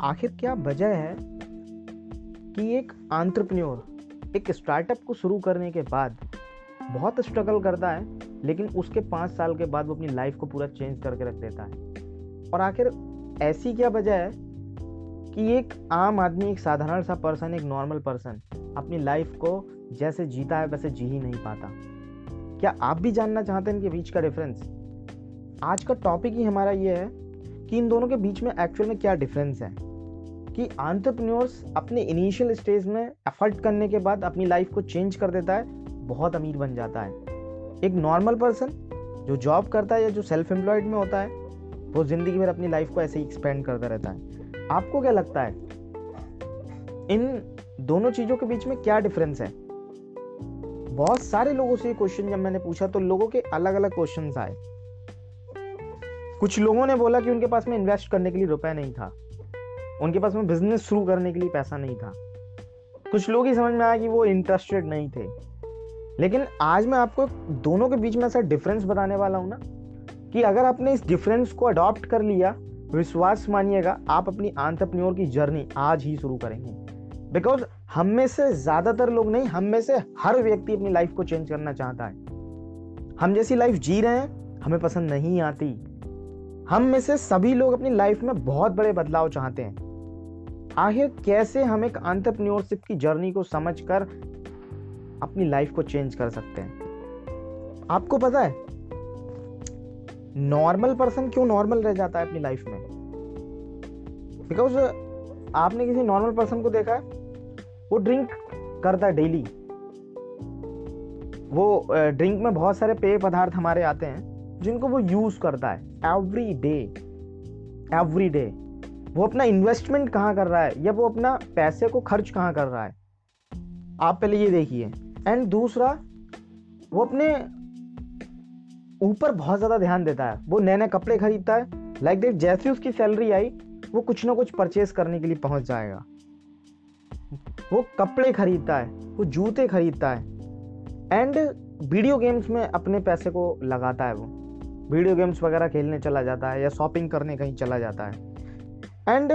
आखिर क्या वजह है कि एक आंट्रप्रन्योर एक स्टार्टअप को शुरू करने के बाद बहुत स्ट्रगल करता है, लेकिन उसके पाँच साल के बाद वो अपनी लाइफ को पूरा चेंज करके रख देता है? और आखिर ऐसी क्या वजह है कि एक आम आदमी, एक साधारण सा पर्सन एक नॉर्मल पर्सन अपनी लाइफ को जैसे जीता है, वैसे जी ही नहीं पाता? क्या आप भी जानना चाहते हैं इनके बीच का डिफरेंस आज का टॉपिक ही हमारा ये है कि इन दोनों के बीच में एक्चुअल में क्या डिफरेंस है? कि आंट्रप्रन्योर्स अपने इनिशियल स्टेज में एफर्ट करने के बाद अपनी लाइफ को चेंज कर देता है, बहुत अमीर बन जाता है। एक नॉर्मल पर्सन जो जॉब करता है या जो सेल्फ एम्प्लॉयड में होता है, वो ज़िंदगी भर अपनी लाइफ को ऐसे ही एक्सपेंड करता रहता है। आपको क्या लगता है? इन दोनों चीज़ों के बीच में क्या डिफरेंस है? बहुत सारे लोगों से ये क्वेश्चन जब मैंने पूछा तो लोगों के अलग अलग क्वेश्चन आए। कुछ लोगों ने बोला कि उनके पास में इन्वेस्ट करने के लिए रुपया नहीं था। उनके पास में बिज़नेस शुरू करने के लिए पैसा नहीं था। कुछ लोग ही समझ में आया कि वो इंटरेस्टेड नहीं थे। लेकिन आज मैं आपको दोनों के बीच में ऐसा डिफरेंस बताने वाला हूँ ना, कि अगर आपने इस डिफरेंस को अडॉप्ट कर लिया, विश्वास मानिएगा, आप अपनी आंतरप्रन्योर की जर्नी आज ही शुरू करेंगे। बिकॉज़ हम में से ज़्यादातर लोग नहीं, हम में से हर व्यक्ति अपनी लाइफ को चेंज करना चाहता है। हम जैसी लाइफ जी रहे हैं, हमें पसंद नहीं आती। हम में से सभी लोग अपनी लाइफ में बहुत बड़े बदलाव चाहते हैं। आखिर कैसे हम एक आंट्रप्रन्योरशिप की जर्नी को समझकर अपनी लाइफ को चेंज कर सकते हैं? आपको पता है? नॉर्मल पर्सन क्यों नॉर्मल रह जाता है अपनी लाइफ में? बिकॉज़ आपने किसी नॉर्मल पर्सन को देखा है? वो ड्रिंक करता है डेली वो ड्रिंक में बहुत सारे पेय पदार्थ हमारे आते हैं, जिनको वो यूज़ करता है एवरी डे एवरी डे वो अपना इन्वेस्टमेंट कहाँ कर रहा है? या वो अपना पैसे को खर्च कहाँ कर रहा है? आप पहले ये देखिए। एंड दूसरा, वो अपने ऊपर बहुत ज़्यादा ध्यान देता है। वो नए नए कपड़े खरीदता है। लाइक like जैसे उसकी सैलरी आई, वो कुछ ना कुछ परचेज करने के लिए पहुँच जाएगा। वो कपड़े खरीदता है, वो जूते खरीदता है। एंड वीडियो गेम्स में अपने पैसे को लगाता है वो। वीडियो गेम्स वगैरह खेलने चला जाता है या शॉपिंग करने कहीं चला जाता है। एंड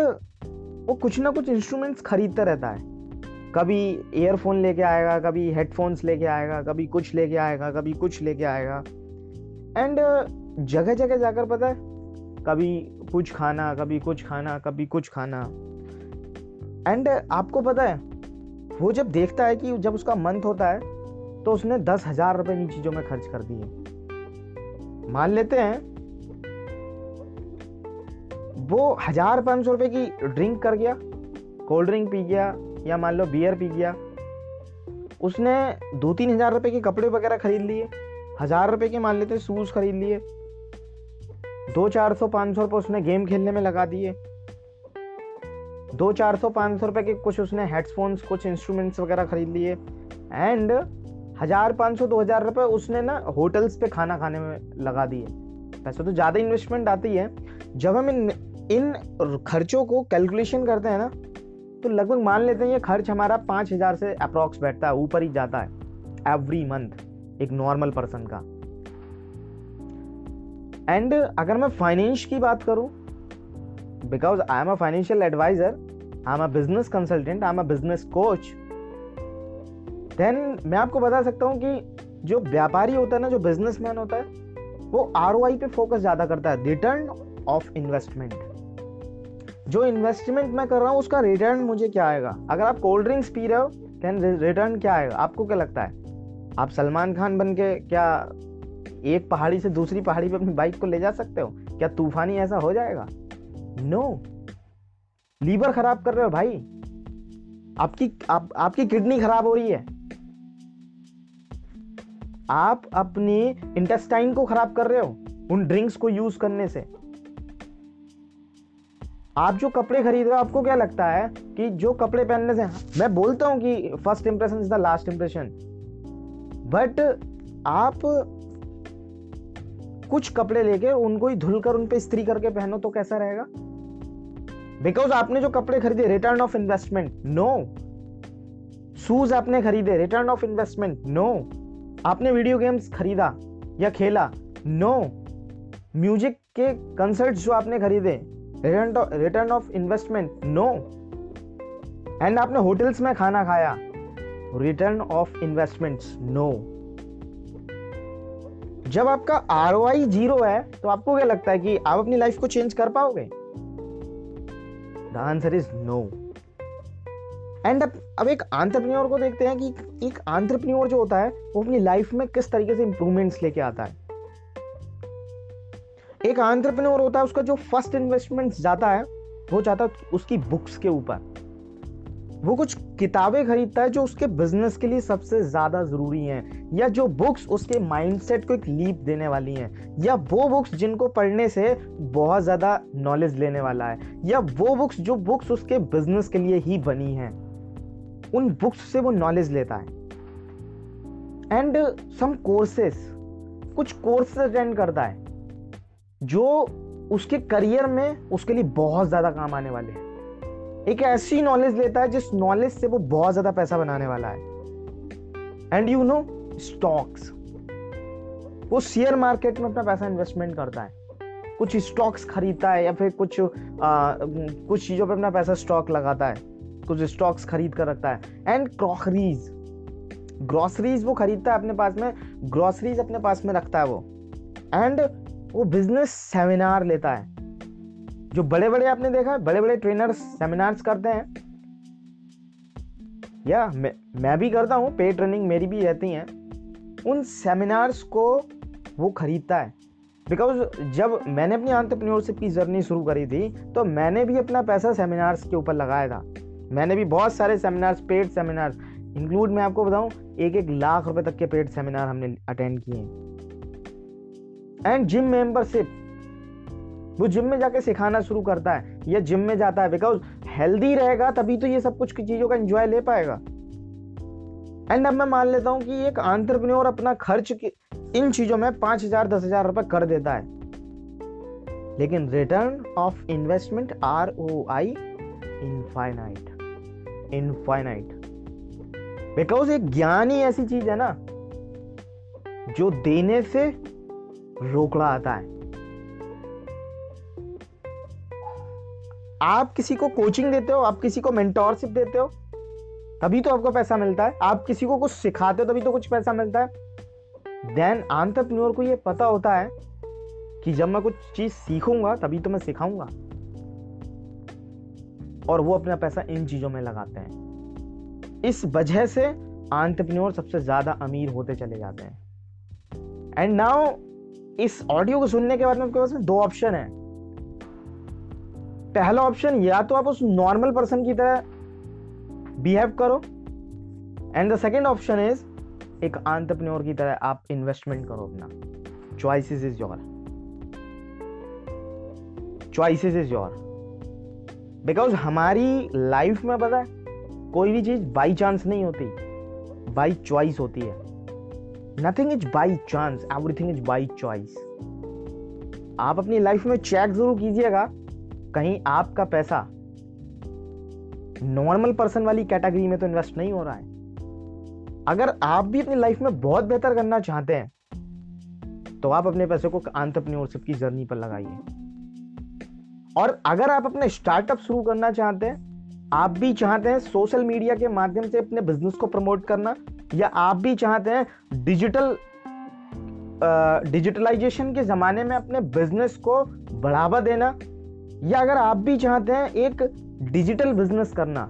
वो कुछ ना कुछ इंस्ट्रूमेंट्स खरीदता रहता है। कभी ईयरफोन लेके आएगा, कभी हेडफोन्स लेके आएगा, कभी कुछ लेके आएगा, कभी कुछ लेके आएगा। एंड जगह जगह जाकर पता है, कभी कुछ खाना, कभी कुछ खाना, कभी कुछ खाना। एंड आपको पता है, वो जब देखता है कि जब उसका मंथ होता है तो उसने दस हज़ार रुपये इन चीज़ों में खर्च कर दिए। मान लेते हैं वो हज़ार पाँच सौ रुपए की ड्रिंक कर गया कोल्ड ड्रिंक पी गया, या मान लो बियर पी गया। उसने दो तीन हज़ार रुपए के कपड़े वगैरह खरीद लिए, हज़ार रुपए के मान लेते शूज़ खरीद लिए, दो चार सौ पाँच सौ रुपये उसने गेम खेलने में लगा दिए। दो चार सौ पाँच सौ रुपये के कुछ उसने हेडफोन्स कुछ इंस्ट्रूमेंट्स वगैरह खरीद लिए। एंड हज़ार पाँच सौ, दो हज़ार रुपये उसने ना होटल्स पे खाना खाने में लगा दिए। पैसे तो ज़्यादा इन्वेस्टमेंट आती है। जब हम इन खर्चों को कैलकुलेशन करते हैं ना तो लगभग मान लेते हैं ये खर्च हमारा पाँच हज़ार से अप्रॉक्स बैठता है, ऊपर ही जाता है एवरी मंथ एक नॉर्मल पर्सन का। एंड अगर मैं फाइनेंस की बात करूँ because I am a financial advisor I am a business consultant I am a business coach then मैं आपको बता सकता हूँ कि जो व्यापारी होता है ना, जो बिजनेसमैन होता है, वो आरओआई पे फोकस ज़्यादा करता है रिटर्न ऑफ़ इन्वेस्टमेंट जो इन्वेस्टमेंट मैं कर रहा हूँ उसका रिटर्न मुझे क्या आएगा? अगर आप कोल्ड ड्रिंक्स पी रहे हो देन रिटर्न क्या आएगा? आपको क्या लगता है? आप सलमान खान बन के क्या एक पहाड़ी से दूसरी पहाड़ी पे अपनी बाइक को ले जा सकते हो? क्या तूफानी ऐसा हो जाएगा? No no. लीवर खराब कर रहे हो भाई। आपकी आप, आपकी किडनी खराब हो रही है। आप अपनी इंटेस्टाइन को खराब कर रहे हो उन ड्रिंक्स को यूज़ करने से। आप जो कपड़े खरीद रहे हो, आपको क्या लगता है कि जो कपड़े पहनने से मैं बोलता हूँ कि first impression is the last impression but आप कुछ कपड़े लेके उनको ही धुलकर उन पर स्त्री करके पहनो तो कैसा रहेगा? बिकॉज़ आपने जो कपड़े खरीदे return of investment no shoes आपने खरीदे रिटर्न ऑफ़ इन्वेस्टमेंट नो आपने वीडियो गेम्स खरीदा या खेला नो म्यूज़िक के कंसर्ट जो आपने खरीदे return of investment no and आपने होटल्स में खाना खाया? रिटर्न ऑफ़ इन्वेस्टमेंट्स नो जब आपका आर ज़ीरो है तो आपको क्या लगता है कि आप अपनी लाइफ को चेंज कर पाओगे? The answer is no and अब अब एक आंट्रप्रन्योर को देखते हैं कि एक आंट्रप्रन्योर जो होता है, वो अपनी लाइफ में किस तरीके से इंप्रूवमेंट्स लेके आता है। एक आंट्रप्रन्योर होता है, उसका जो फ़र्स्ट इन्वेस्टमेंट जाता है, वो जाता है उसकी बुक्स के ऊपर। वो कुछ किताबें खरीदता है जो उसके बिज़नेस के लिए सबसे ज़्यादा ज़रूरी हैं, या जो बुक्स उसके माइंडसेट को एक लीप देने वाली हैं, या वो बुक्स जिनको पढ़ने से बहुत ज़्यादा नॉलेज लेने वाला है, या वो बुक्स जो बुक्स उसके बिज़नेस के लिए ही बनी हैं, उन बुक्स से वो नॉलेज लेता है। एंड सम कोर्सेस कुछ कोर्सेज अटेंड करता है। जो उसके करियर में उसके लिए बहुत ज़्यादा काम आने वाले हैं। एक ऐसी नॉलेज लेता है जिस नॉलेज से वो बहुत ज़्यादा पैसा बनाने वाला है। एंड यू नो स्टॉक्स वो शेयर मार्केट में अपना पैसा इन्वेस्टमेंट करता है। कुछ स्टॉक्स खरीदता है या फिर कुछ आ, कुछ चीज़ों पर अपना पैसा स्टॉक लगाता है। कुछ स्टॉक्स खरीद कर रखता है। एंड क्रॉकरीज ग्रोसरीज वो खरीदता है अपने पास में। ग्रोसरीज अपने पास में रखता है वो। एंड वो बिज़नेस सेमिनार लेता है। जो बड़े बड़े आपने देखा है बड़े बड़े ट्रेनर्स सेमिनार्स करते हैं। या मैं, मैं भी करता हूँ पे ट्रेनिंग मेरी भी रहती हैं। उन सेमिनार्स को वो खरीदता है। बिकॉज़ जब मैंने अपनी आंट्रप्रन्योरशिप की जर्नी शुरू करी थी तो मैंने भी अपना पैसा सेमिनार्स के ऊपर लगाया था। मैंने भी बहुत सारे सेमिनार्स पेड सेमिनार्स इंक्लूड मैं आपको बताऊँ एक एक लाख रुपए तक के पेड सेमिनार हमने अटेंड किए एंड जिम मेंबरशिप। वो जिम में जाके सिखाना शुरू करता है। या जिम में जाता है बिकॉज़ हेल्दी रहेगा, तभी तो ये सब कुछ चीज़ों का एंजॉय ले पाएगा। एंड अब मैं मान लेता हूँ कि एक आंट्रप्रन्योर अपना खर्च इन चीज़ों में पाँच हज़ार, दस हज़ार रुपए कर देता है। लेकिन return of investment R O I infinite infinite because एक ज्ञान ही ऐसी चीज़ है ना, जो देने से रोकड़ा आता है। आप किसी को कोचिंग देते हो, आप किसी को मेंटोरशिप देते हो, तभी तो आपको पैसा मिलता है। आप किसी को कुछ सिखाते हो, तभी तो कुछ पैसा मिलता है। देन आंट्रप्रन्योर को ये पता होता है कि जब मैं कुछ चीज़ सीखूँगा, तभी तो मैं सिखाऊँगा। और वो अपना पैसा इन चीज़ों में लगाते हैं। इस वजह से आंट्रप्रन्योर सबसे ज़्यादा अमीर होते चले जाते हैं। एंड नाउ इस ऑडियो को सुनने के बाद में आपके पास में दो ऑप्शन है। पहला ऑप्शन, या तो आप उस नॉर्मल पर्सन की तरह बिहेव करो। And the second option is एक आंट्रप्रन्योर की तरह आप इन्वेस्टमेंट करो अपना। Choices is your choices is your because हमारी लाइफ में पता है, कोई भी चीज़ बाई चांस नहीं होती। बाई चॉइस होती है। Nothing is by chance everything is by choice आप अपनी लाइफ में चेक ज़रूर कीजिएगा। कहीं आपका पैसा नॉर्मल पर्सन वाली कैटेगरी में तो इन्वेस्ट नहीं हो रहा है। अगर आप भी अपनी लाइफ में बहुत बेहतर करना चाहते हैं तो आप अपने पैसे को आंट्रप्रन्योरशिप की जर्नी पर लगाइए। और अगर आप अपने स्टार्टअप शुरू करना चाहते हैं, आप भी चाहते हैं सोशल मीडिया के माध्यम से अपने बिज़नेस को प्रमोट करना या आप भी चाहते हैं डिजिटल डिजिटलाइजेशन के जमाने में अपने बिज़नेस को बढ़ावा देना, या अगर आप भी चाहते हैं एक डिजिटल बिज़नेस करना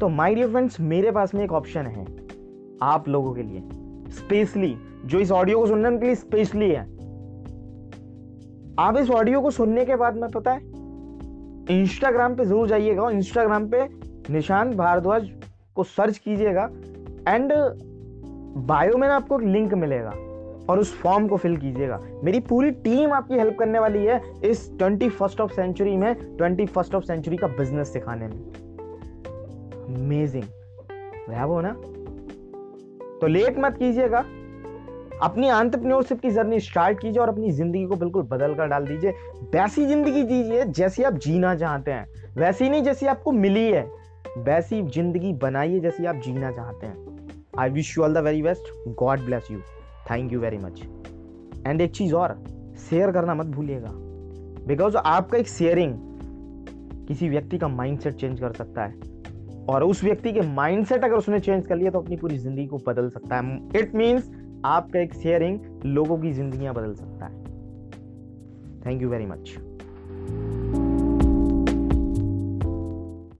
तो माय डियर फ्रेंड्स मेरे पास में एक ऑप्शन है आप लोगों के लिए। स्पेशली जो इस ऑडियो को सुनने के लिए स्पेशली है। आप इस ऑडियो को सुनने के बाद में पता है? इंस्टाग्राम पे ज़रूर जाइएगा और इंस्टाग्राम पे निशान भारद्वाज को सर्च कीजिएगा। एंड बायो में ना आपको एक लिंक मिलेगा और उस फॉर्म को फिल कीजिएगा। मेरी पूरी टीम आपकी हेल्प करने वाली है इस ट्वेंटी फ़र्स्ट ऑफ़ सेंचुरी में ट्वेंटी फ़र्स्ट ऑफ़ सेंचुरी का बिज़नेस सिखाने में। अमेजिंग वो ना? तो लेट मत कीजिएगा। अपनी आंट्रप्रन्योरशिप की जर्नी स्टार्ट कीजिए और अपनी ज़िंदगी को बिल्कुल बदल कर डाल दीजिए। वैसी ज़िंदगी दीजिए जैसी आप जीना चाहते हैं। वैसी नहीं जैसी आपको मिली है। वैसी ज़िंदगी बनाइए जैसी आप जीना चाहते हैं। I wish you all the very best God bless you thank you very much and एक चीज़ और शेयर करना मत भूलिएगा। बिकॉज़ आपका एक शेयरिंग किसी व्यक्ति का माइंडसेट चेंज कर सकता है। और उस व्यक्ति के माइंडसेट अगर उसने चेंज कर लिया तो अपनी पूरी ज़िंदगी को बदल सकता है। इट मीन्स आपका एक शेयरिंग लोगों की जिंदगियाँ बदल सकता है। Thank you very much